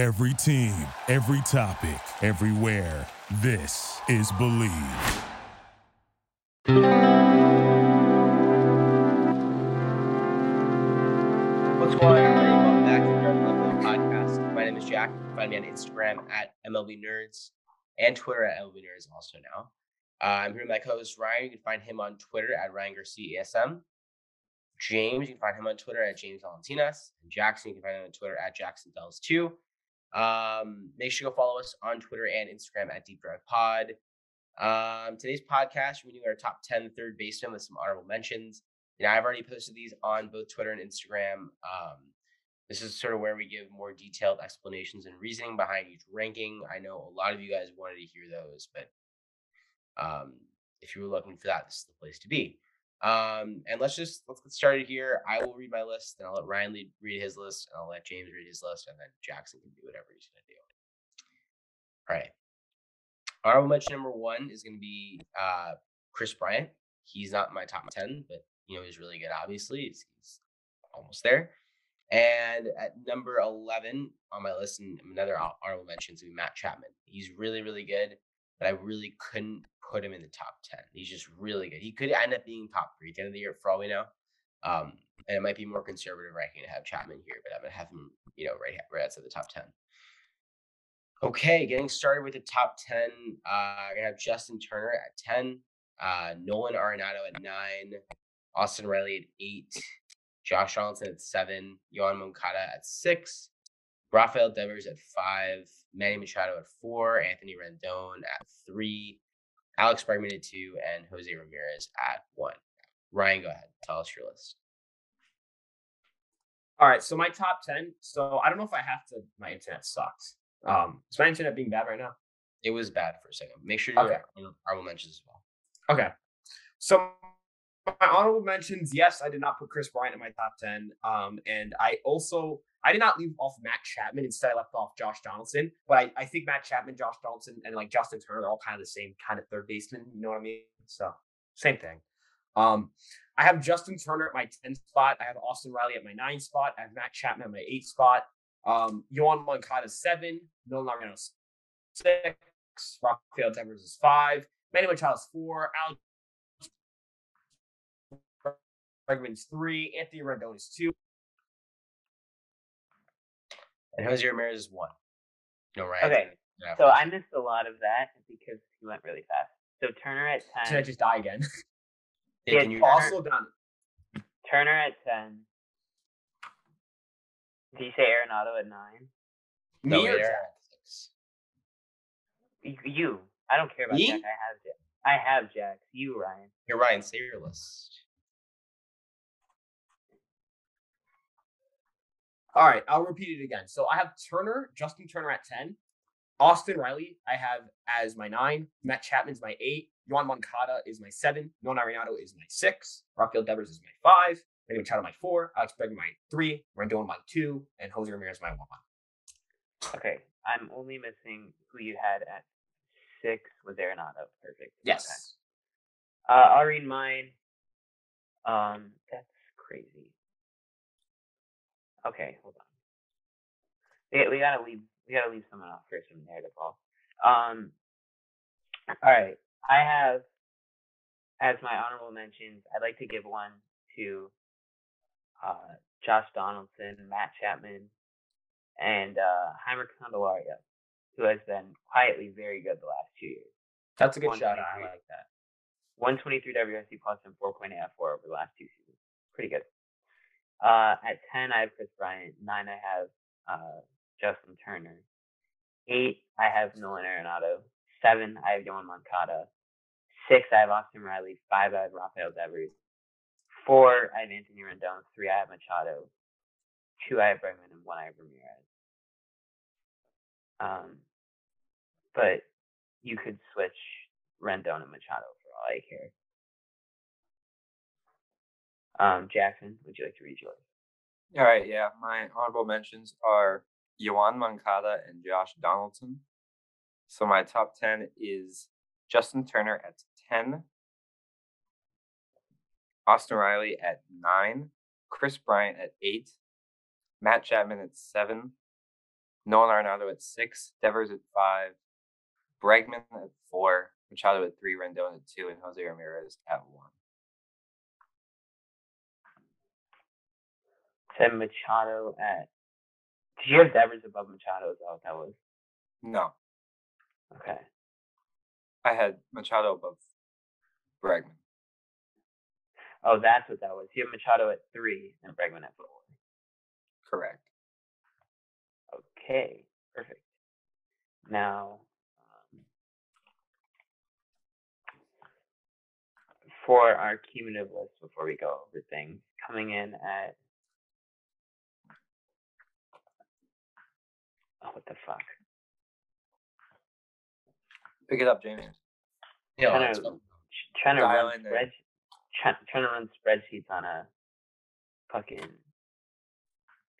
Every team, every topic, everywhere. This is Believe. What's going on, everybody? Welcome back to the Nerd Podcast. My name is Jack. You can find me on Instagram at MLB Nerds and Twitter at MLB Nerds also now. Uh, I'm here with my co-host Ryan. You can find him on Twitter at Ryan Garcia ASM. James, you can find him on Twitter at James Valentinas. And Jackson, you can find him on Twitter at Jackson Dells 2. Um, make sure you go follow us on Twitter and Instagram at Deep Drive Pod. Um, today's podcast, we're doing our top 10 third baseman with some honorable mentions. You know, I've already posted these on both Twitter and Instagram. Um, this is sort of where we give more detailed explanations and reasoning behind each ranking. I know a lot of you guys wanted to hear those, but um, if you were looking for that, this is the place to be. Um, and let's just let's get started here. I will read my list, and I'll let Ryan lead, read his list, and I'll let James read his list, and then Jackson can do whatever he's going to do. All right. Honorable mention number one is going to be uh, Kris Bryant. He's not in my top ten, but you know he's really good. Obviously, he's, he's almost there. And at number eleven on my list, and another honorable mention is Matt Chapman. He's really, really good, but I really couldn't put him in the top 10. He's just really good. He could end up being top three at the end of the year for all we know. Um, and it might be more conservative ranking to have Chapman here, but I'm to have him, you know, right, right outside the top 10. Okay, getting started with the top 10. Uh, I'm to have Justin Turner at 10, uh, Nolan Arenado at 9, Austin Riley at 8, Josh Donaldson at 7, Yoan Moncada at 6, Rafael Devers at 5, Manny Machado at 4, Anthony Rendon at 3, Alex Bregman at two, and Jose Ramirez at one. Ryan, go ahead. Tell us your list. All right, so my top ten. So I don't know if I have to. My internet sucks. Um, is my internet being bad right now? It was bad for a second. Make sure you okay. honorable mentions as well. Okay, so my honorable mentions. Yes, I did not put Kris Bryant in my top ten. Um, and I also I did not leave off Matt Chapman. Instead, I left off Josh Donaldson. But I, I think Matt Chapman, Josh Donaldson, and like Justin Turner, they're all kind of the same kind of third baseman. You know what I mean? So same thing. Um, I have Justin Turner at my 10 spot. I have Austin Riley at my nine spot. I have Matt Chapman at my eight spot. Um, Yoan Moncada seven. Nolan Arenado six. Rafael Devers is five. Manny Machado is four. Alex Bregman's three. Anthony Rendon is two and Jose Ramirez is one. No, right? Okay. So I missed a lot of that because he went really fast. So Turner at ten. Can I just die again? yeah, can you also done? Turner at ten. Did you say Arenado at nine? Me or Jax? You. I don't care about Me? Jack. I have Jack. I have Jack. You, Ryan. You're Ryan. Say your list. All right, I'll repeat it again. So I have Turner, Justin Turner at 10. Austin Riley, I have as my nine. Matt Chapman's my eight. Yoan Moncada is my seven. Non Arenado is my six. Rafael Devers is my five. Manny Machado my four. Alex Bregman my three. Rendon my two. And Jose Ramirez my one. Okay, I'm only missing who you had at six was Arenado. Perfect. Yes. Okay. Uh, I'll read mine. Um, that's crazy. Okay, hold on. We, we gotta leave. We gotta leave someone off first from the narrative ball. Um. All right, I have as my honorable mentions. I'd like to give one to uh, Josh Donaldson, Matt Chapman, and uh, Jeimer Candelario, who has been quietly very good the last two years. That's a good shot. I like that. 123 WRC plus and 4.8 4 over the last two seasons. Pretty good. Uh, at 10, I have Kris Bryant. 9, I have uh, Justin Turner. 8, I have Nolan Arenado. 7, I have Yoan Moncada. 6, I have Austin Riley. 5, I have Rafael Devers. 4, I have Anthony Rendon. 3, I have Machado. 2, I have Bregman. And 1, I have Ramirez. Um, but you could switch Rendon and Machado for all I care. Um, Jackson, would you like to read yours? All right, yeah. My honorable mentions are Yoan Moncada and Josh Donaldson. So my top 10 is Justin Turner at 10, Austin Riley at 9, Kris Bryant at 8, Matt Chapman at 7, Nolan Arenado at six, Devers at five, Bregman at four, Machado at three, Rendon at two, and Jose Ramirez at one. Said Machado at. Did you have Devers above Machado? Is that what that was? No, Okay. I had Machado above Bregman. Oh, that's what that was. You have Machado at three and Bregman at four. Correct. Okay, perfect. Now, um, for our cumulative list before we go over things, coming in at oh, what the fuck? Pick it up, James. Yeah, know, Trying that's to- Trying to run in spread, trying, trying to run spreadsheets on a fucking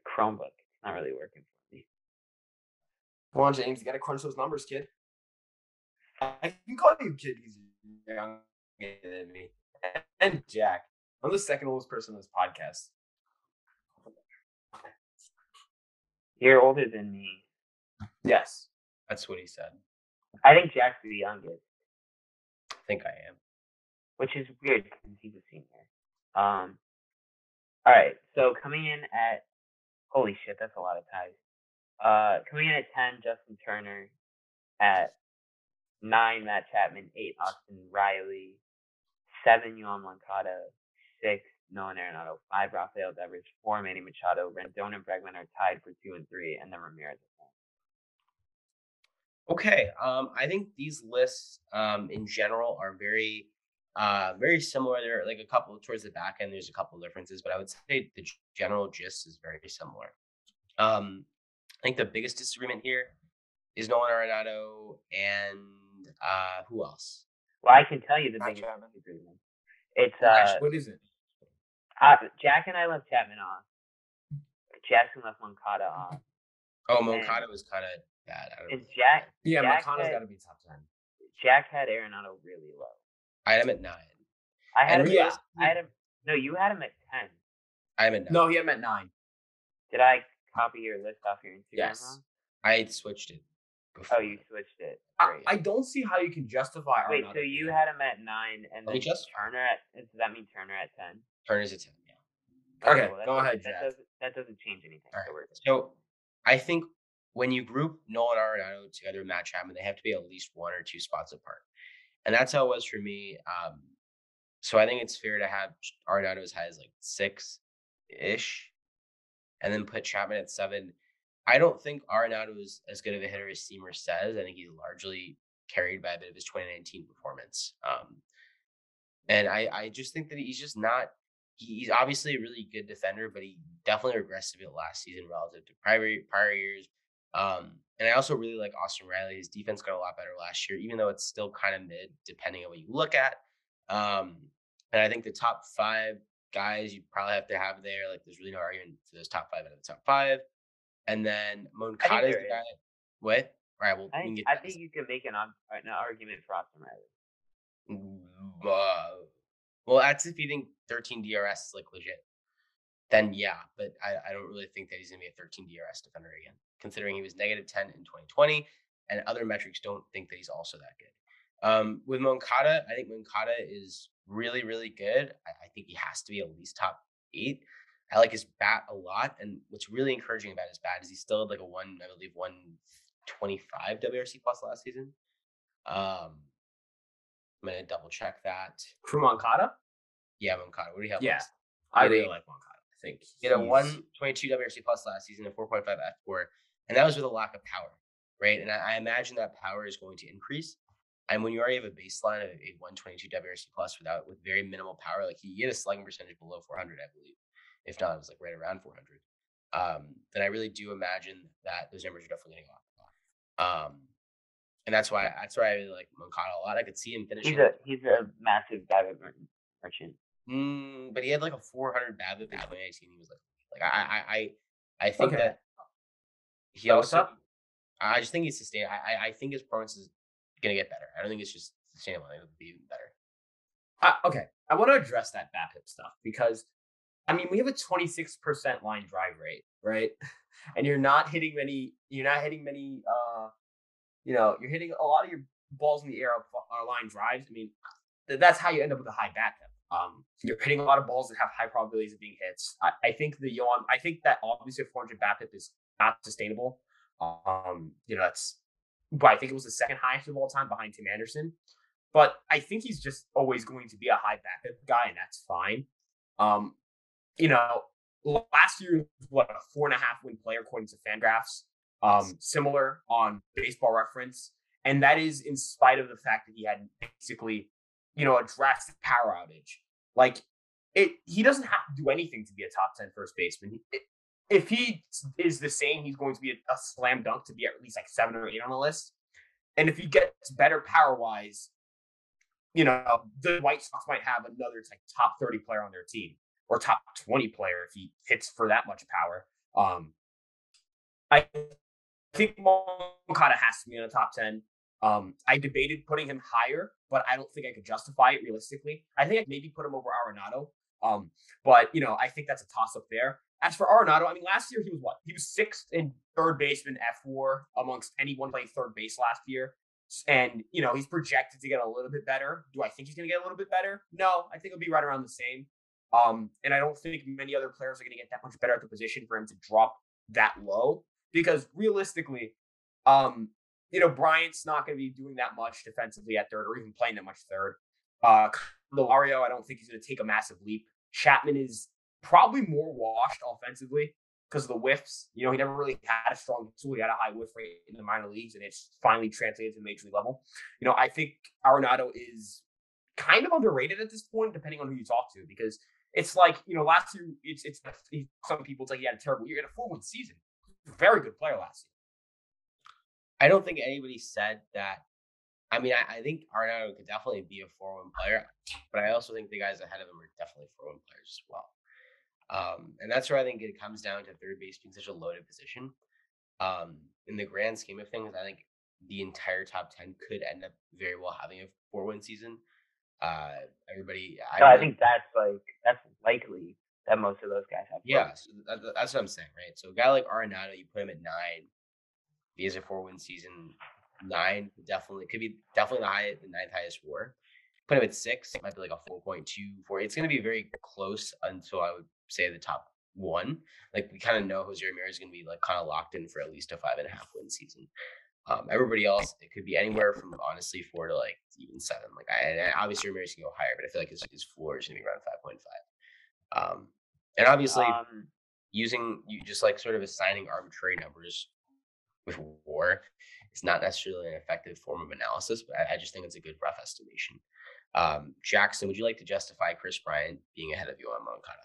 Chromebook. It's not really working for me. Come on, James, you gotta crunch those numbers, kid. I can call you kid because you're younger than me. And Jack. I'm the second oldest person on this podcast. You're older than me. Yes. That's what he said. I think Jack's the youngest. I think I am. which is weird because he's a senior. Um, all right, so coming in at holy shit, that's a lot of ties. Uh, coming in at ten, Justin Turner. At nine, Matt Chapman. Eight, Austin Riley. Seven, Yoan Moncada. Six, Nolan Arenado. Five, Rafael Devers. Four, Manny Machado. Rendon and Bregman are tied for two and three, and then Ramirez. Okay. Um, I think these lists, um, in general, are very, uh, very similar. There are like a couple towards the back end. There's a couple differences, but I would say the general gist is very similar. Um, I think the biggest disagreement here is Nolan Arenado and uh, who else? Well, I can tell you the Matt biggest Chapman. disagreement. It's uh, what is it? Uh, Jack and I left Chapman off. Jackson left Moncada off. Oh, Moncada was kind of bad. I don't And know. Jack Yeah, Jack Moncada's had- got to be top 10. Jack had Arenado really low. I had him at nine. I had And him. yeah. At, I had him. No, you had him at ten. I am at nine. No, he had him at nine. Did I copy your list off your Instagram? Yes. wrong? I switched it. Oh, before. Oh, you switched it. I, I don't see how you can justify. Wait, Arenado so you had him at nine, and Let then just- Turner at? Does that mean Turner at ten? Turner's at ten. Yeah. Okay, well, go ahead, That Jack. doesn't, that doesn't change anything. All so right. we're good. So I think when you group Nolan Arenado together with Matt Chapman, they have to be at least one or two spots apart. And that's how it was for me. Um, so I think it's fair to have Arenado as high as like six ish and then put Chapman at seven. I don't think Arenado is as good of a hitter as Steamer says. I think he's largely carried by a bit of his 2019 performance. Um, and I, I just think that he's just not he's obviously a really good defender, but he definitely regressed a bit last season relative to prior prior years. Um, and I also really like Austin Riley. His defense got a lot better last year, even though it's still kind of mid, depending on what you look at. Um, and I think the top five guys you probably have to have there, like there's really no argument for those top five out of the top five. And then Moncada is the is. guy. What? All right, well, I we can think, get I think you can make an, an argument for Austin Riley. Uh, well, that's if you think 13 DRS is like legit. Then yeah, but I, I don't really think that he's gonna be a 13 DRS defender again, considering he was negative 10 in 2020, and other metrics don't think that he's also that good. Um, with Moncada, I think Moncada is really, really good. I, I think he has to be at least top eight. I like his bat a lot, and what's really encouraging about his bat is he still had like a one, I believe, 125 WRC plus last season. Um, I'm gonna double check that. For Moncada? Yeah, Moncada. What do you have? Yeah? I really like Moncada. I think He had a 122 WRC plus last season, a 4.5 fWAR, and that was with a lack of power, right? And I, I imagine that power is going to increase. And when you already have a baseline of a 122 WRC plus without with very minimal power, like he had a slugging percentage below 400, I believe. If not, it was like right around 400. Um, then I really do imagine that those numbers are definitely getting go. Um, and that's why that's why I really like Moncada a lot. I could see him finishing. He's a he's a massive mer- merchant. Mm, but he had like a 400 BABIP in 2018. He was like, like I, I, I, I think Okay. that he also. I just think he's sustained. I, I, think his performance is gonna get better. I don't think it's just sustainable. I think it'll be even better. Uh, okay, I want to address that BABIP stuff because I mean, we have a 26% line drive rate, right? And you're not hitting many, you're not hitting many, uh, you know, you're hitting a lot of your balls in the air of uh, line drives. I mean, th- that's how you end up with a high BABIP. Um, you're hitting a lot of balls that have high probabilities of being hits. I, I think the Yoan, I think that obviously a 400 BABIP is not sustainable. Um, you know, that's, but I think it was the second highest of all time behind Tim Anderson. But I think he's just always going to be a high BABIP guy, and that's fine. Um, you know, last year was what a four and a half win player according to Fangraphs. Um, similar on Baseball Reference, and that is in spite of the fact that he had basically, you know, a drastic power outage. Like it, he doesn't have to do anything to be a top 10 first baseman. It, if he is the same, he's going to be a, a, slam dunk to be at least like seven or eight on the list. And if he gets better power wise, you know, the White Sox might have another like top 30 player on their team or top 20 player if he hits for that much power. Um, I think Moncada has to be in the top 10. Um, I debated putting him higher, but I don't think I could justify it realistically. I think I maybe put him over Arenado. Um, but you know, I think that's a toss up there. As for Arenado, I mean, last year he was what? He was sixth in third baseman fWAR amongst anyone playing third base last year. And, you know, he's projected to get a little bit better. Do I think he's going to get a little bit better? No, I think it'll be right around the same. Um, and I don't think many other players are going to get that much better at the position for him to drop that low because realistically, um, you know, Bryant's not going to be doing that much defensively at third or even playing that much third. Uh, Loario, I don't think he's going to take a massive leap. Chapman is probably more washed offensively because of the whiffs. You know, he never really had a strong tool. He had a high whiff rate in the minor leagues, and it's finally translated to major league level. You know, I think Arenado is kind of underrated at this point, depending on who you talk to, because it's like you know, last year it's it's some people it's like he had a terrible year. He had a four win season. Very good player last year. I don't think anybody said that. I mean, I, I think Arenado could definitely be a four win player, but I also think the guys ahead of him are definitely four win players as well. Um, and that's where I think it comes down to third base being such a loaded position. Um, in the grand scheme of things, I think the entire top 10 could end up very well having a four win season. Uh, everybody, I, no, I think that's like, that's likely that most of those guys have. Yeah, so that, that's what I'm saying, right? So a guy like Arenado, you put him at nine, he has a four win season. Nine definitely could be definitely the high, the ninth highest WAR. Put him at six, might be like a 4.2, 4. It's going to be very close until I would say the top one. Like we kind of know Jose Ramirez is going to be like kind of locked in for at least a five and a half win season. Um, everybody else, it could be anywhere from honestly four to like even seven. Like I, and obviously Ramirez can go higher, but I feel like his, his floor is going to be around five point five. Um, and obviously um, using you just like sort of assigning arbitrary numbers with WAR is not necessarily an effective form of analysis, but I, I just think it's a good rough estimation. Um, Jackson, would you like to justify Kris Bryant being ahead of you on Moncada?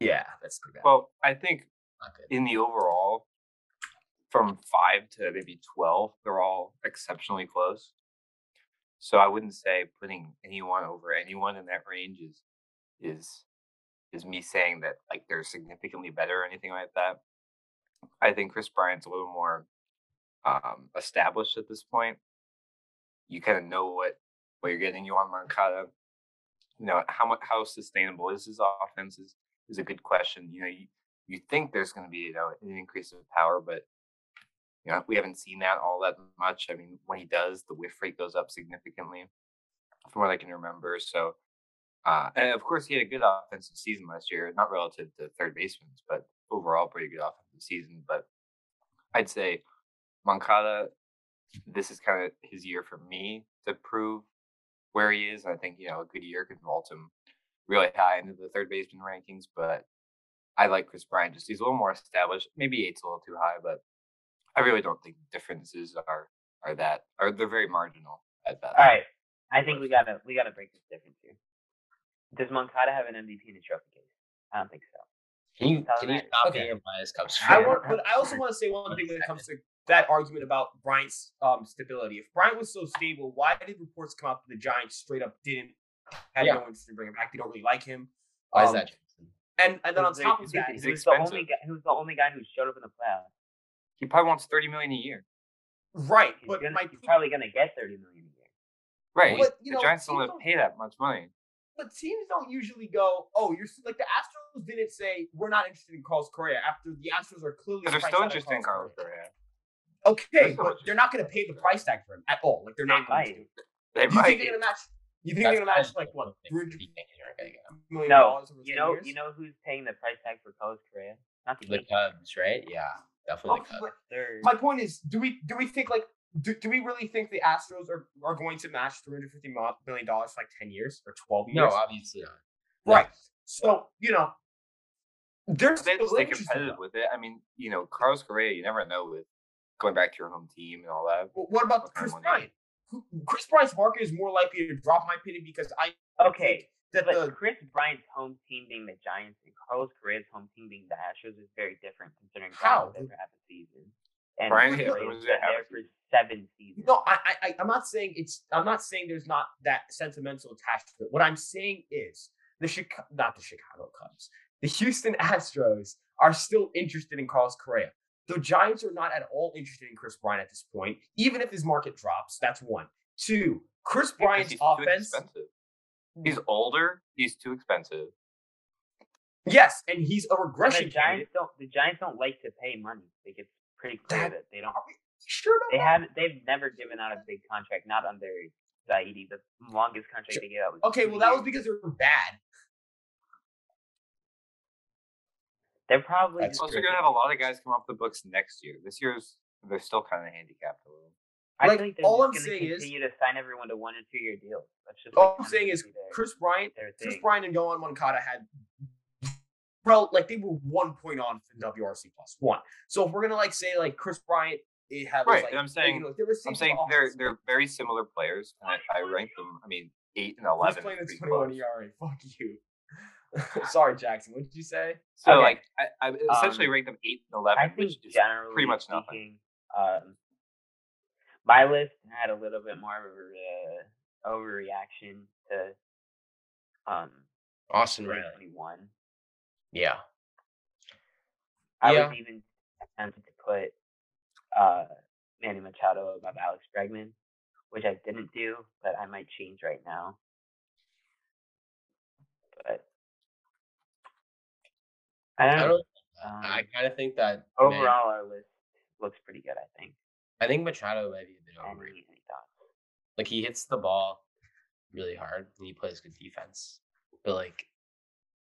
Yeah, that's pretty bad. Well, I think in the overall, from five to maybe 12, they're all exceptionally close. So I wouldn't say putting anyone over anyone in that range is is is me saying that like they're significantly better or anything like that. I think Kris Bryant's a little more um, established at this point. You kind of know what what you're getting. Yoan Moncada. You know how much how sustainable is his offense is is a good question. You know, you, you think there's going to be you know an increase of power, but you know we haven't seen that all that much. I mean, when he does, the whiff rate goes up significantly, from what I can remember. So, uh, and of course, he had a good offensive season last year, not relative to third basemen, but overall pretty good offensive season. But I'd say Moncada, this is kind of his year for me to prove where he is. I think you know a good year could vault him really high into the third baseman rankings, but I like Kris Bryant. Just he's a little more established. Maybe eight's a little too high, but I really don't think differences are are that are they're very marginal at best. All right, I think we gotta we gotta break this difference here. Does Moncada have an MVP in the trophy case? I don't think so. Can you can you stop okay. being biased Cubs I want, but I also want to say one thing when it comes to that argument about Bryant's um, stability. If Bryant was so stable, why did reports come out that the Giants straight up didn't have yeah. no interest in bringing him back. They don't really like him. Why um, is that? And and then on top of that, he was the only guy. He was the only guy who showed up in the playoffs. He probably wants thirty million a year. Right, he's but gonna, my, he's probably going to get thirty million a year. Right, but, the know, Giants don't pay that much money. But teams don't usually go, "Oh, you're like the Astros Astros didn't say we're not interested in Carlos Correa after the Astros are clearly. But they're still interested in Carlos Correa. Okay, but they're not going to pay the price tag for him at all. Like they're They not going to. might. They You might. think they're going to match? You think That's they're going to match like what? the Three thing hundred you think you're gonna get. million No, you know, years? you know who's paying the price tag for Carlos Correa? Not the The Cubs, right? Yeah, definitely Okay, the Cubs. my point is, do we do we think like do, do we really think the Astros are, are going to match three hundred fifty million dollars for like ten years or twelve years? No, obviously not. right. So you know, they're They still stay interested, competitive with it. I mean, you know, Carlos Correa, you never know with going back to your home team and all that. Well, what about Kris of? Bryant? Who- Kris Bryant's market is more likely to drop, my opinion, because I okay. that But the Kris Bryant's home team being the Giants and Carlos Correa's home team being the Astros is very different considering How? Bryant never had a season. And Bryant hit- was been there for seven seasons. no, I, I, I- I'm not saying it's. I'm not saying there's not that sentimental attachment. to it. What I'm saying is the Chicago, not the Chicago Cubs, the Houston Astros are still interested in Carlos Correa. The Giants are not at all interested in Kris Bryant at this point, even if his market drops. That's one. Two, Kris Bryant's he's too offense. expensive. Hmm. He's older. He's too expensive. Yes, and he's a And regression the candidate. Giants don't. The Giants don't like to pay money. Like it's pretty clear That- that they don't. Are we sure about They that? haven't. They've never given out a big contract. Not under Zaidi. The longest contract Sure. they gave out was Okay, two well, that was because they were bad. They're probably That's just Also, gonna have a lot of guys come off the books next year. This year's they're still kind of handicapped a little. I Like, think they're all I'm just going saying to is- continue to sign everyone to one and two year deals. That's just All like, I'm saying is their- Kris Bryant, Kris. Bryant and Yoan Moncada had well, like they were one point on from WRC plus one. So if we're gonna like say like Kris Bryant, it had Right, like and I'm you saying- know, I'm saying the they're they're very similar players, and I, I rank them. I mean, eight and he's eleven. playing a pretty 21 close. ERA. Fuck you. Sorry, Jackson. What did you say? So Okay. like I, I essentially Um, rank them eight and eleven, which is generally pretty much speaking, nothing. um, my list had a little bit more of a uh, overreaction to um Austin Riley. 2021. Yeah. I Yeah. was even tempted to put uh, Manny Machado above Alex Bregman, which I didn't do, but I might change right now. I I don't know. don't. Um, I kind of think that Man- overall, our list looks pretty good. I think. I think Machado might be a bit Any, overrated. any? Like he hits the ball really hard and he plays good defense, but like,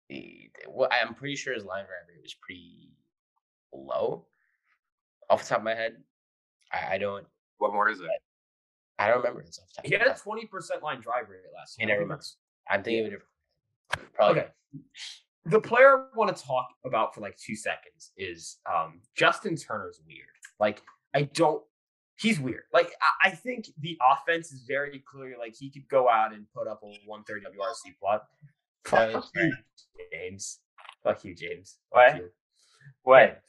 the, well, I'm pretty sure his line drive rate was pretty low. Off the top of my head, I, I don't. What more is it? I don't remember his off the top. He of had my a 20% line drive rate last He year. never I think mind. that's- I'm thinking of a different. Probably. Okay. The player I want to talk about for like two seconds is um, Justin Turner's weird. Like, I don't. He's weird. Like, I, I think the offense is very clear. Like, he could go out and put up a 130 WRC plot. Fuck you, James. Fuck you, James. Fuck What? you. What?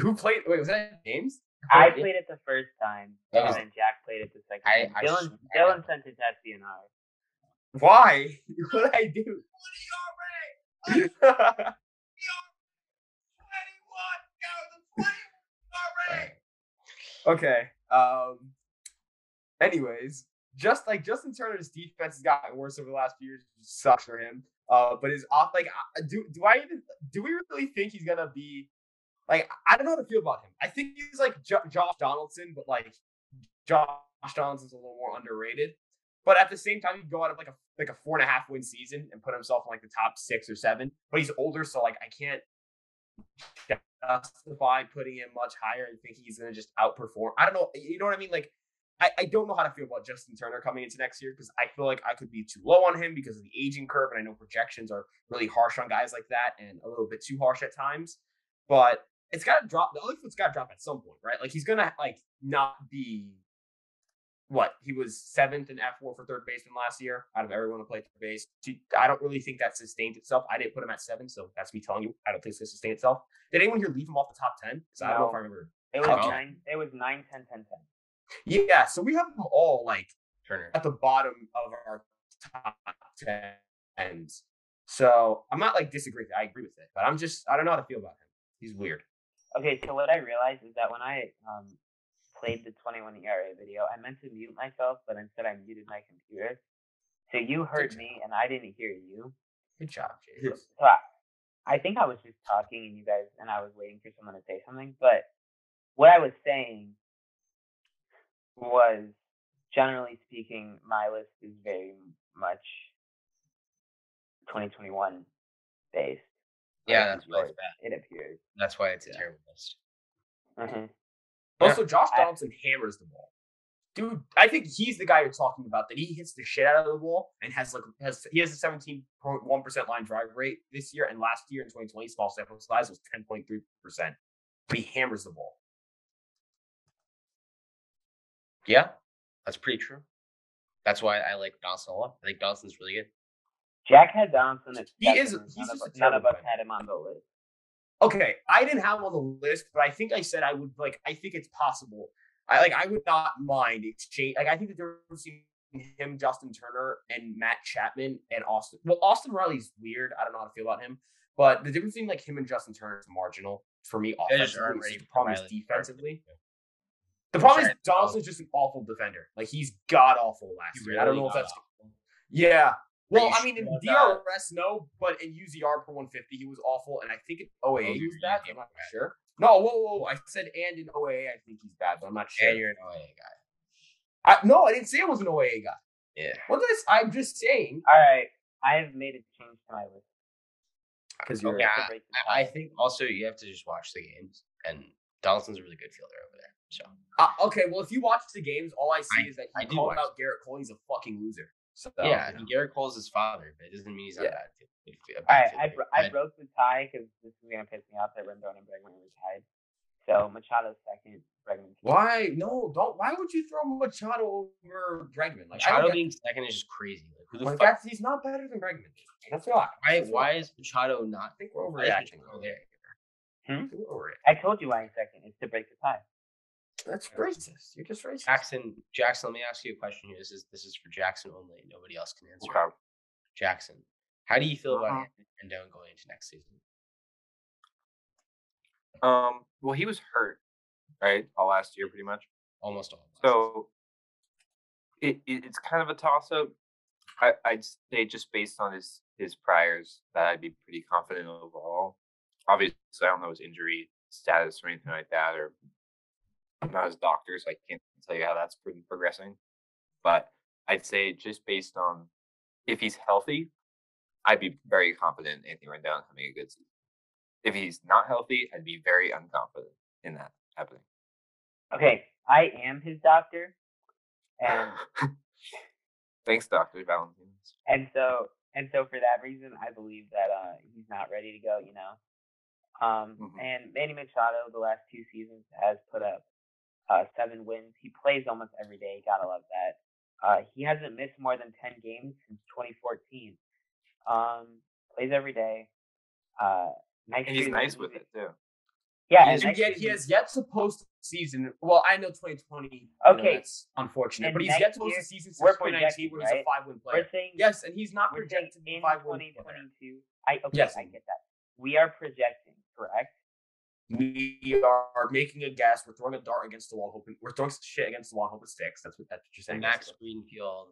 Who played? Wait, was that James? I played it the first time, That and then Jack played it the second I- time. I Dylan, Dylan sent it to SDNR. Why? What did I do? Okay. Um. Anyways, just like Justin Turner's defense has gotten worse over the last few years. It sucks for him. Uh, but his off like do do I even do we really think he's gonna be like I don't know how to feel about him. I think he's like jo- Josh Donaldson, but like Josh Donaldson's a little more underrated. But at the same time, he could go out of like a like a four and a half win season and put himself in like the top six or seven. But he's older, so like I can't justify putting him much higher and think he's gonna just outperform. I don't know. You know what I mean? Like I, I don't know how to feel about Justin Turner coming into next year because I feel like I could be too low on him because of the aging curve, and I know projections are really harsh on guys like that and a little bit too harsh at times. But it's got to drop. The other foot's got to drop at some point, right? Like he's gonna like not be what he was seventh in F four for third baseman last year out of everyone who played third base. I don't really think that sustained itself. I didn't put him at seven, so that's me telling you I don't think it's gonna sustain itself. Did anyone here leave him off the top ten? Because I don't know if I remember. It was Oh. nine. It was nine, ten, ten, ten. Yeah, so we have them all like Turner. at the bottom of our top ten. So I'm not like disagreeing. I agree with it, but I'm just I don't know how to feel about him. He's weird. Okay, so what I realized is that when I um played the 21 ERA video, I meant to mute myself, but instead I muted my computer. So you heard me and I didn't hear you. Good job, James. So I, I think I was just talking and you guys and I was waiting for someone to say something, but what I was saying was generally speaking, my list is very much 2021 based. Yeah, that's why it's bad. It appears. That's why it's a Yeah. terrible list. hmm Also, Josh I- Donaldson hammers the ball. Dude, I think he's the guy you're talking about. That he hits the shit out of the ball and has like has he has a 17.1 percent line drive rate this year, and last year in 2020, small sample size was 10.3 percent. But he hammers the ball. Yeah, that's pretty true. That's why I like Donaldson a lot. I think Donaldson's really good. Jack had Donaldson He is- and he's none, just of, a us- none of terrible us had him on the list. Okay, I didn't have on the list, but I think I said I would like. I think it's possible. I like. I would not mind exchange. Like I think the difference between him, Justin Turner, and Matt Chapman and Austin. Well, Austin Riley's weird. I don't know how to feel about him, but the difference between like him and Justin Turner is marginal for me. Offensively, aren't It's ready just the problem is defensively. The problem is Donaldson's just an awful defender. Like he's god awful last He year. I don't know if that's awful. yeah. Well, I mean, in sure about DRS, no, but in UZR per 150, he was awful. And I think in OAA, he was bad. I'm not bad. sure. No, whoa, whoa, whoa. I said and in OAA, I think he's bad, but I'm not sure. And you're an OA guy. I, no, I didn't say I was an OAA guy. Yeah. What did I, I'm just saying. All right, I have made a change to my list. Because Okay, We have I, to break the I- I think also you have to just watch the games, and Donaldson's a really good fielder over there. So Uh, okay, well, if you watch the games, all I see is that I he do called out Gerrit Cole. He's a fucking loser. So, yeah, you I know. mean, Gerrit Cole's his father, but it doesn't mean he's not Yeah. bad All I, bro- I broke the tie because this is gonna piss me off that Rendon and Bregman were tied. So Machado's second, Bregman. Why? No, don't. Why would you throw Machado over Bregman? Like, Machado being second is just crazy. Like, who the like, fuck? that's, he's not better than Bregman. That's why. Why? Why is Machado not? I think we're overreacting. There? Hmm? We're. I told you why he's second. It's to break the tie. That's racist. You're just racist. Jackson, Jackson, let me ask you a question here. This is this is for Jackson only. Nobody else can answer. Okay. Jackson, how do you feel about Uh-huh. Anthony Rendon going into next season? Um. Well, he was hurt, right, all last year, pretty much. Almost all. of. So it, it it's kind of a toss up. I, I'd say just based on his his priors that I'd be pretty confident overall. Obviously, I don't know his injury status or anything like that, or I'm not his doctor, so I can't tell you how that's progressing. But I'd say just based on if he's healthy, I'd be very confident in Anthony Rendon having a good season. If he's not healthy, I'd be very unconfident in that happening. Okay, I am his doctor, and Thanks, Doctor Valentine. and so and so for that reason, I believe that uh he's not ready to go. You know, um, Mhm. and Manny Machado the last two seasons has put up uh seven wins. He plays almost every day. Gotta love that. Uh, he hasn't missed more than ten games since 2014. Um, plays every day. Uh, nice. And he's nice with it too. Yeah, He and has, yet, streak he has yet to post season. Well, I know 2020. you know, Okay. that's unfortunate, And but he's yet to post year, a season since we're 2019 where he's a five win We're player. saying Yes, and he's not we're projected to be in five win player. 2022. I okay, Yes. I get that. We are projecting, correct? We are making a guess. We're throwing a dart against the wall, hoping we're throwing shit against the wall, hoping it sticks. That's what that's what you're saying. Max Greenfield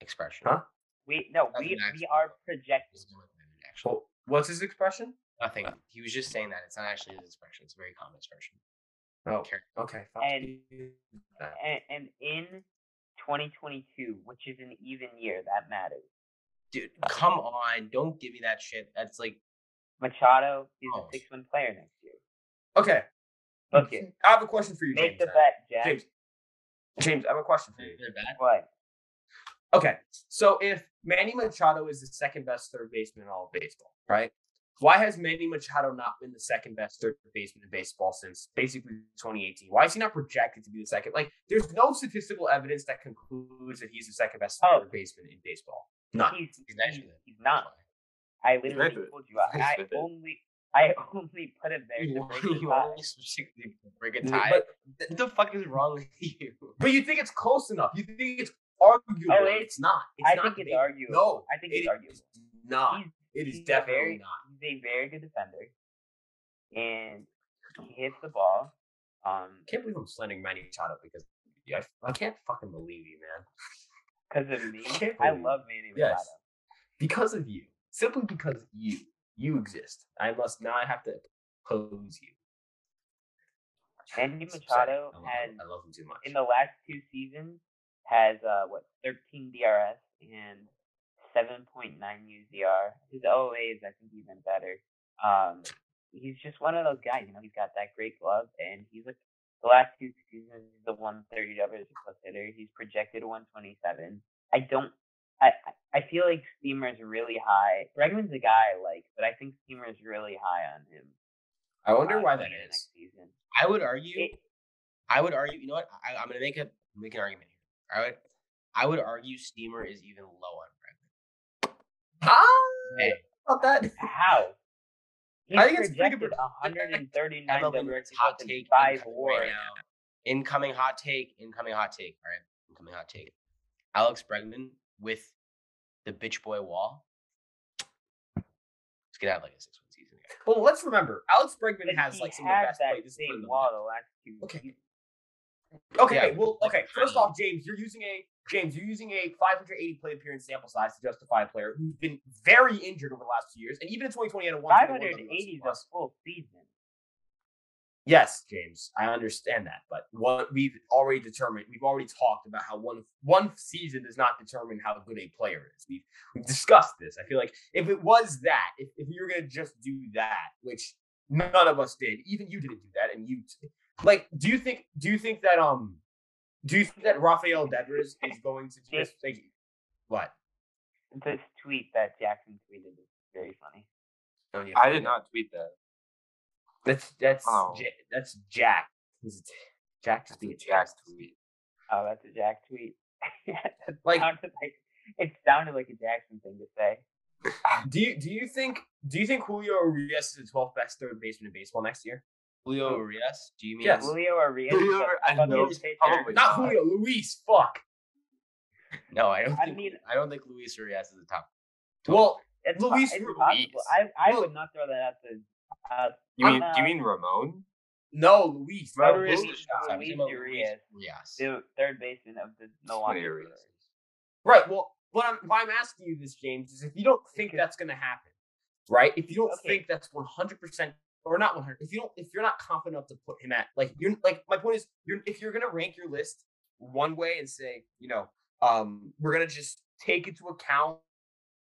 expression. Huh? We no, That's we we actual are projecting. Is going with it, Actually, Well, what's his expression? nothing. Uh. He was just saying that it's not actually his expression. It's a very common expression. Oh, Care- okay. And- And, and in 2022, which is an even year, that matters. Dude, come on! Don't give me that shit. That's like Machado is Oh. a six-win player next year. okay. Look it. I have a question for you, Make James. the bet, Jack. James. James, I have a question for you. they're bad. What? Okay, so if Manny Machado is the second best third baseman in all of baseball, right? Why has Manny Machado not been the second best third baseman in baseball since basically 2018? Why is he not projected to be the second? Like, there's no statistical evidence that concludes that he's the second best Oh. third baseman in baseball. None. He's, He's he's, he's not. I literally nice told you. Uh, I, I nice with it. only I only put it there You to break the you tie. only specifically break a tie. But, What the fuck is wrong with you? but you think it's close enough? You think it's arguable? Oh, it's- it's not. It's I not think it's debatable. arguable. No, I think it it's is arguable. not. He's, It is he's definitely very, not. He's a very good defender, and he hits the ball. Um, I can't believe I'm slandering Manny Machado because I, I can't fucking believe you, man. because of me, Can't I love Manny Yes. Machado. Because of you. Simply because you. You exist. I must not have to oppose you. Manny Machado I love, had. I love him too much. in the last two seasons has uh what 13 DRS and 7.9 UZR. His OA is I think even better. Um, he's just one of those guys. You know, he's got that great glove, and he's like the last two seasons he's the 130 WRC plus hitter. He's projected 127. I don't. I I I feel like Steamer's really high. Bregman's a guy I like, but I think Steamer's really high on him. I wonder uh, why that going into is. Next season. I would argue. It- I would argue. You know what? I, I'm gonna make a make an argument here. I would. I would argue Steamer is even low on Bregman. Huh? Hey. About that? How? He's I think it's pretty good. projected 139 WRC hot plus take five incoming WAR. right now. Incoming hot take. Incoming hot take. All right. Incoming hot take. Alex Bregman with the bitch boy wall. He's gonna have like a six win season. Here. Well, let's remember, Alex Bregman But has like some of the best that play discipline. in same the wall league. the last two Okay. Okay, Yeah, well, like okay. First Bregman. off, James, you're using a James, you're using a 580 play appearance sample size to justify a player who's been very injured over the last two years, and even in 2020 had a 121 580 is a full season. Yes, James, I understand that, but what we've already determined, we've already talked about how one one season does not determine how good a player is. We've we've discussed this. I feel like if it was that, if, if we were gonna just do that, which none of us did, even you didn't do that, and you like, do you think do you think that um do you think that Rafael Devers is going to just like what? This tweet that Jackson tweeted is very funny. Oh, yeah, I did not tweet that. That's that's Oh. Ja- that's Jack. He's Jack just being a Jack tweet. Oh, that's a Jack tweet. Like- sounded like it sounded like a Jackson thing to say. Do you do you think do you think Julio Urias is the 12th best third baseman in baseball next year? Julio Urias. Do you mean? Yes. Julio Urias. Julio, I know, probably. Not Julio, Luis. Fuck. No, I don't. I think, mean- I don't think Luis Urias is the top. Well, It's, Luis it's Ruiz. I, I Well- would not throw that out the. Uh, You mean uh, do you mean Ramon? no, Luis. Well, No, Luis- Luis. Luis talking Urias. Urias. the third baseman of the Milwaukee. Brewers. Right. Well, what I'm why I'm asking you this, James, is if you don't think that's going to happen, right? If you don't Okay. think that's 100 percent or not 100, if you don't, if you're not confident enough to put him at like you're like my point is, you're if you're going to rank your list one way and say, you know, um, we're going to just take into account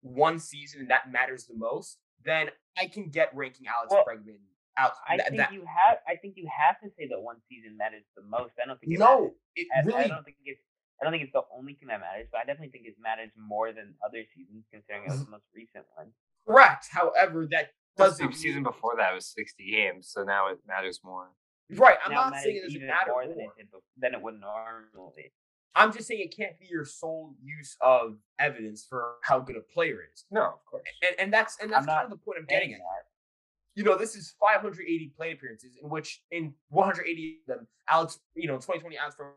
one season and that matters the most, then I can get ranking Alex Well, Bregman out. I that- think that- you have. I think you have to say that one season matters the most. I don't think it no, it I, really I don't think it's. I don't think it's the only thing that matters, but I definitely think it matters more than other seasons, considering it was mm-hmm. the most recent one. correct. However, that The doesn't season before that was 60 games, so now it matters more. Right. I'm now not it saying it matters doesn't matter more than it did than it would normally. I'm just saying it can't be your sole use of evidence for how good a player is. No, of course. And and that's and that's I'm kind of the point I'm getting at. that. You know, this is 580 plate appearances in which in 180 of them, Alex, you know, 2020 Alex from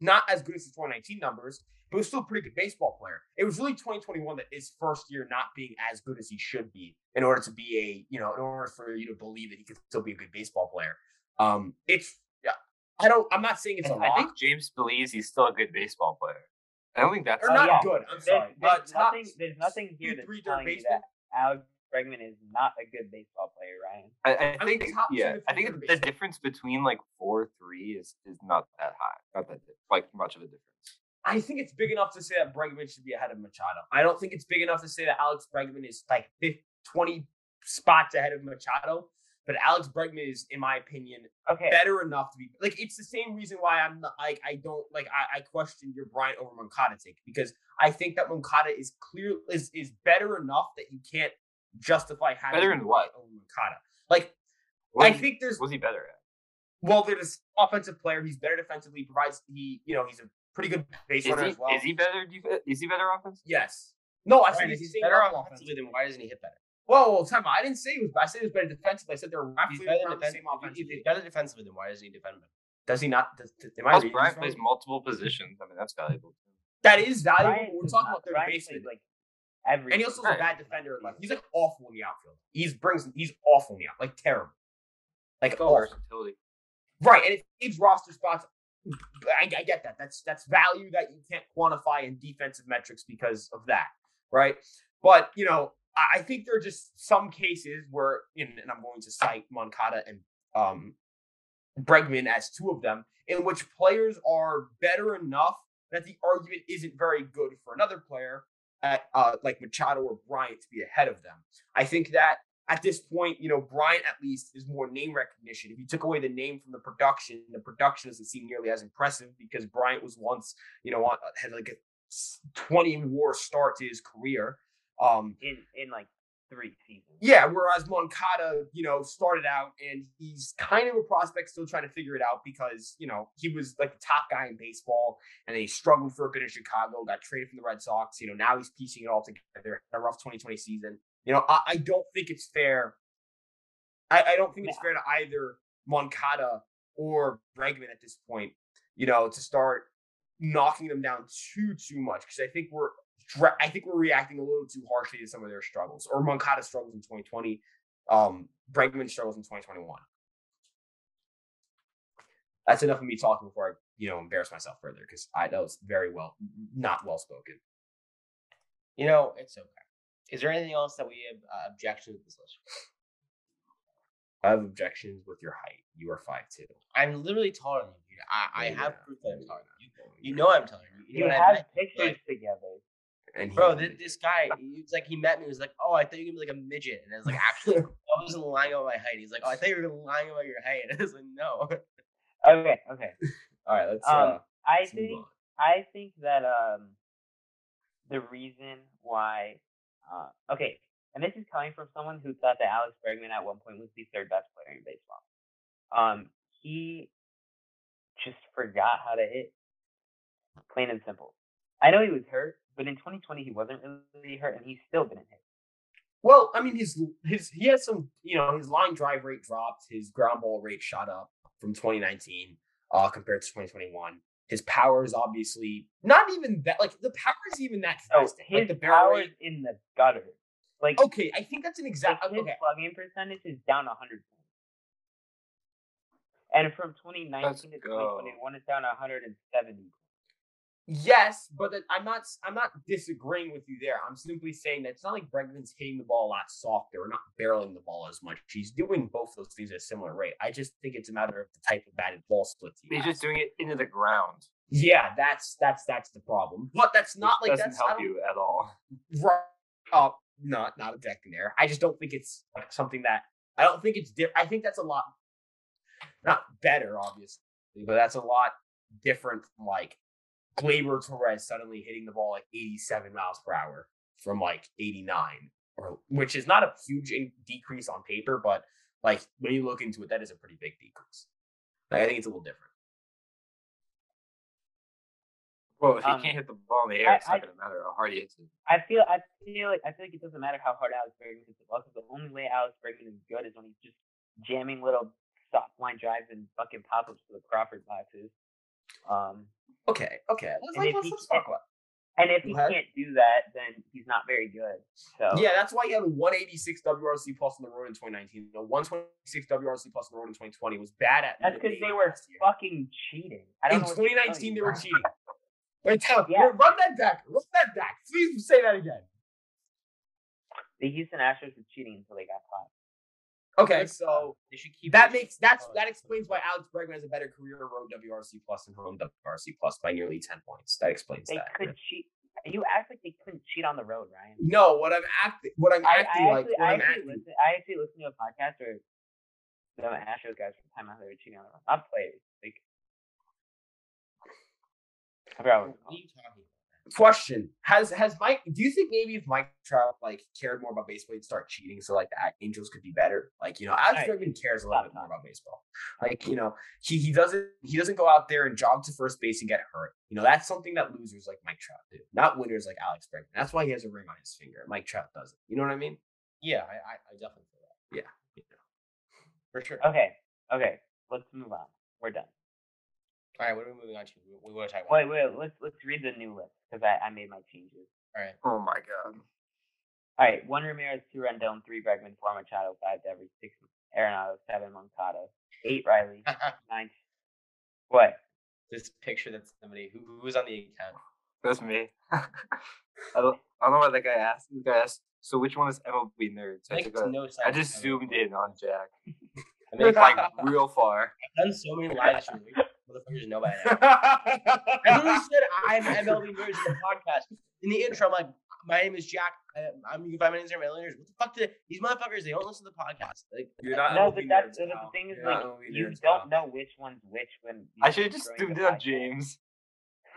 not as good as his 2019 numbers, but was still a pretty good baseball player. It was really 2021 that his first year not being as good as he should be in order to be a, you know, in order for you to believe that he could still be a good baseball player. Um, it's I don't I'm not saying it's a I lot. think James believes he's still a good baseball player. I don't think that's or not yeah. good. I'm There's, sorry. there's Uh, top nothing. There's nothing here that's three third telling me baseman. that Alex Bregman is not a good baseball player, Ryan. I, I I mean, think top yeah, I think the baseman. difference between like four three is is not that high, not that like much of a difference. I think it's big enough to say that Bregman should be ahead of Machado. I don't think it's big enough to say that Alex Bregman is like 50, 20 spots ahead of Machado. But Alex Bregman is, in my opinion, Okay. better enough to be like. It's the same reason why I'm not like I don't like I, I question your Bryant over Moncada take because I think that Moncada is clear is is better enough that you can't justify having Better in what? over Moncada. Like What I he- think there's was he better at? well, there's offensive player. He's better defensively. He provides he you know he's a pretty good base Is runner he, as well. is he better? Is he better offense? Yes. No, I said Ryan, he's if the he's same better offensively, then why doesn't he hit better? Whoa, whoa, time out. I didn't say he was. I said he was better defensively. I said they're If he's roughly better, around the same if he- if offensively. he's better defensively, then why doesn't he defend better? Does he not? Does, does- am Plus, reading Bryant plays multiple positions. I mean, that's valuable. That is valuable. Brian we're talking not- about their Brian baseman, plays, like every. and he also is a bad defender. Like he's like awful in the outfield. He's brings. He's awful in the out, like terrible, like versatility. Right, and it gives roster spots. I, I get that. That's that's value that you can't quantify in defensive metrics because of that, right? But you know, I think there are just some cases where, and I'm going to cite Moncada and um, Bregman as two of them, in which players are better enough that the argument isn't very good for another player, at uh, like Machado or Bryant, to be ahead of them. I think that at this point, you know, Bryant at least is more name recognition. If you took away the name from the production, the production doesn't seem nearly as impressive because Bryant was once, you know, had like a 20 war start to his career. Um, in in like three seasons. yeah, whereas Moncada, you know, started out and he's kind of a prospect still trying to figure it out because, you know, he was like the top guy in baseball and then he struggled for a bit in Chicago, got traded from the Red Sox. You know, now he's piecing it all together. Had a rough 2020 season. You know, I, I don't think it's fair. I, I don't think it's fair to either Moncada or Bregman at this point, you know, to start knocking them down too, too much. Because I think we're dra- I think we're reacting a little too harshly to some of their struggles, or Moncada struggles in 2020, um, Bregman struggles in 2021. That's enough of me talking before I, you know, embarrass myself further because I know it's very well not well spoken. You know, it's okay. Is there anything else that we have uh, objections with this list? I have objections with your height. You are five two. I'm literally taller than you. I, I Yeah, have proof that I'm taller than you. You know I'm taller than you. You I have pictures together. And he, Bro, this, this guy, he was like, he met me. He was like, "Oh, I thought you were gonna be like a midget," and I was like, "Actually, I wasn't lying about my height." He's like, "Oh, I thought you were lying about your height," and I was like, "No." Okay, okay. all right, let's Um, uh, I let's think. I think that um the reason why uh okay, and this is coming from someone who thought that Alex Bregman at one point was the third best player in baseball. Um he just forgot how to hit. Plain and simple. I know he was hurt, but in 2020 he wasn't really hurt and he still didn't hit. Well, I mean, his his he has some, you know, his line drive rate dropped, his ground ball rate shot up from 2019 uh compared to 2021. His power is obviously not even that like the power is even that fast. drastic. his like the barrel power is in the gutter. Like Okay, I think that's an Like, exact his okay. plug-in percentage is down 100. And from 2019 Let's to go. 2021, it's down 170. Yes, but I'm not I'm not disagreeing with you there. I'm simply saying that it's not like Bregman's hitting the ball a lot softer or not barreling the ball as much. He's doing both those things at a similar rate. I just think it's a matter of the type of batted ball splits he He's has. just doing it into the ground. Yeah, that's that's that's the problem. But that's not which like doesn't that's help you at all. Right. Uh, not not objecting there. I just don't think it's like something that I don't think it's different. I think that's a lot not better, obviously, but that's a lot different from like Gleyber Torres suddenly hitting the ball like 87 miles per hour from like 89, or which is not a huge in- decrease on paper, but like when you look into it, that is a pretty big decrease. Like, I think it's a little different. Well, if he Um, can't hit the ball in the air, I- it's not I- going to matter how hard he hits it. I feel I feel like I feel like it doesn't matter how hard Alex Bregman hits the ball because the only way Alex Bregman is good is when he's just jamming little soft line drives and fucking pop ups to the Crawford boxes. Um, Okay, okay. Let's, And like, if let's, he let's talk about. and if he can't do that, then he's not very good. So Yeah, that's why he had a 186 WRC plus on the road in 2019. A 126 WRC plus on the road in 2020 was bad at. that's because they were fucking cheating. I don't In know what to tell 2019, they were cheating. Wait, tell Yeah. run that back. Run that back. Please say that again. The Houston Astros were cheating until they got caught. Okay, so They should keep that makes keep that's that explains why Alex Bregman has a better career road WRC plus and home WRC plus by nearly 10 points. That explains They that. could cheat. You act like they couldn't cheat on the road, Ryan. No, what I'm acting, what I'm I, acting I like, actually, what I I'm actually, acting. listen, I actually listened to a podcast where the Astros guys from time out they were cheating on the road. Not players. Like, I forgot what What are you talking about? Question: Has has Mike? Do you think maybe if Mike Trout like cared more about baseball, he'd start cheating so like the Angels could be better? Like you know, Alex Right. Bregman cares a little Stop bit more about baseball. Like you know, he he doesn't he doesn't go out there and jog to first base and get hurt. You know, that's something that losers like Mike Trout do, not winners like Alex Bregman. That's why he has a ring on his finger. Mike Trout doesn't. You know what I mean? Yeah, I, I, I definitely feel that. Yeah. you know. For sure. Okay, okay, let's move on. We're done. All right, what are we moving on to? We, we want to talk about. Wait, wait, let's let's read the new list because I, I made my changes. All right. Oh my god. All right, one Ramirez, two Rendon, three Bregman, four Machado, five Devers, six Arenado, seven Moncada, eight Riley, nine. What? this picture that somebody who, who was on the account. That's me. I don't, I don't know why that guy asked. The guy asked So which one is MLB nerds? I, Makes took a- no sense. I just zoomed in on Jack, I mean, like real far. I've done so many live streams. Motherfuckers know by now. I literally said I'm MLB Nerds in the podcast. In the intro, I'm like, my name is Jack. I- I'm, you can find my Instagram at MLB Nerds. What the fuck did these motherfuckers? They don't listen to the podcast. Like, You're not No, MLB but that's nerds, the, the thing is You're like you nerds, don't pal. know which one's which when. I should have just growing zoomed the in on podcast. James.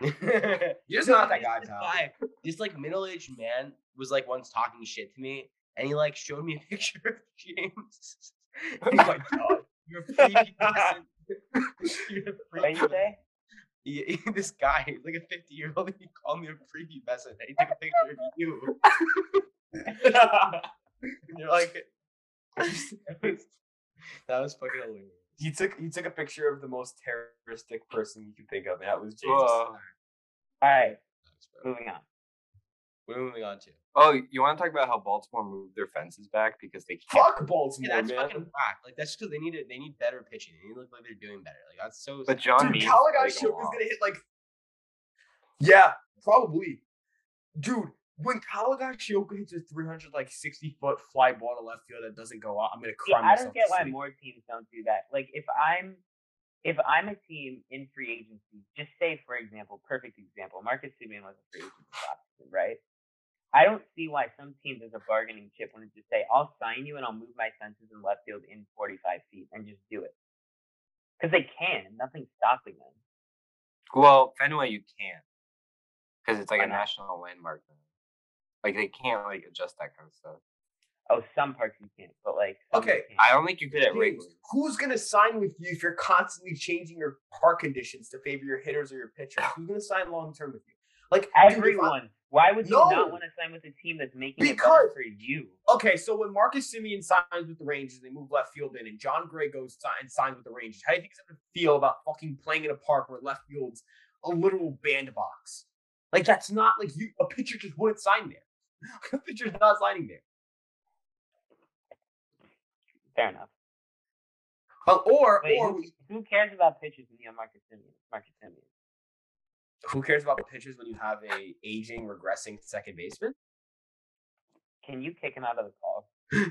You're just not that This guy, is pal. This like middle-aged man was like once talking shit to me, and he like showed me a picture of James. Oh my god. You're a freaky person. You're What you say? He- he- this guy, like a 50 year old, he called me a freaky peasant. and He took a picture of you. and you're like, that was, that was fucking hilarious. he took he took a picture of the most terroristic person you can think of, and that was James. Whoa. All right, moving on. We're moving on to. Oh, you want to talk about how Baltimore moved their fences back because they can't. Fuck Baltimore, Yeah, that's man. fucking whack. Like that's because they need it. They need better pitching. They need to look like they're doing better. Like that's so. But John Dude, Means Kalagai they is gonna hit like. Yeah, probably. Dude, when Kalagai Shioka hits a 300 like 60 foot fly ball to left field that doesn't go out, I'm gonna Yeah, cry I myself don't get to why sleep. more teams don't do that. Like if I'm if I'm a team in free agency, just say for example, perfect example, Marcus Semien was a free agent this right? I don't see why some teams as a bargaining chip want to just say, I'll sign you and I'll move my fences in left field in 45 feet and just do it. Because they can. Nothing's stopping them. Well, Fenway you can't because it's like Why a not? national landmark. Like they can't like adjust that kind of stuff. Oh, some parts you can't, but like some you Okay, can. I don't think you could at Wrigley. who's gonna sign with you if you're constantly changing your park conditions to favor your hitters or your pitchers? Who's gonna sign long term with you? Like Everyone. Why would you No. not want to sign with a team that's making it Because- better for you? Okay, so when Marcus Semien signs with the Rangers, they move left field in, and Jon Gray goes and signs with the Rangers. How do you think he's gonna feel about fucking playing in a park where left field's a literal bandbox? Like that's not like you. A pitcher just wouldn't sign there. a pitcher's not signing there. Fair enough. Uh, or Wait, or who, who cares about pitches when you have Marcus Semien? Marcus Semien. Who cares about the pitchers when you have a aging, regressing second baseman? Can you kick him out of the call?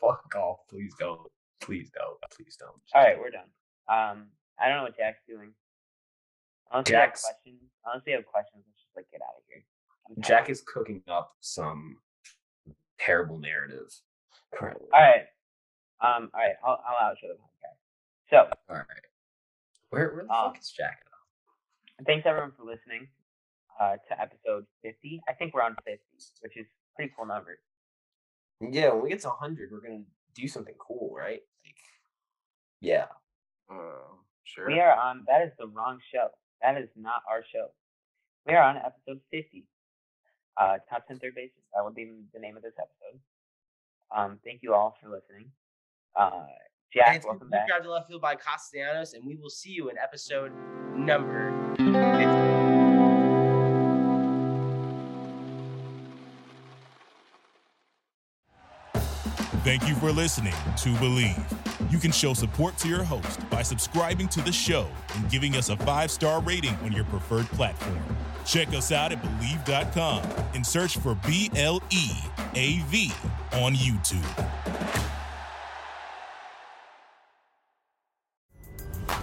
Fuck off! Please don't. Please don't. Please don't. All right, we're done. Um, I don't know what Jack's doing. Unless you have Jack's- questions, unless you have questions, let's just like get out of here. Jack is cooking up some terrible narrative currently. All right. Um. All right. I'll I'll outro the podcast. So All right. Where where the Um, fuck is Jack? Now? thanks everyone for listening uh, to episode 50. I think we're on 50, which is a pretty cool number. Yeah, when we get to 100, we're gonna do something cool, right? Like, yeah. Uh, sure. We are on. That is the wrong show. That is not our show. We are on episode 50. Uh, top 10 third bases. That would be the name of this episode. Um, thank you all for listening. Uh, Jack, And it's welcome Deep back. Drive to Left Field by Castellanos, and we will see you in episode number 50. Thank you for listening to Bleav. You can show support to your host by subscribing to the show and giving us a five star rating on your preferred platform. Check us out at Bleav.com and search for B L E A V on YouTube.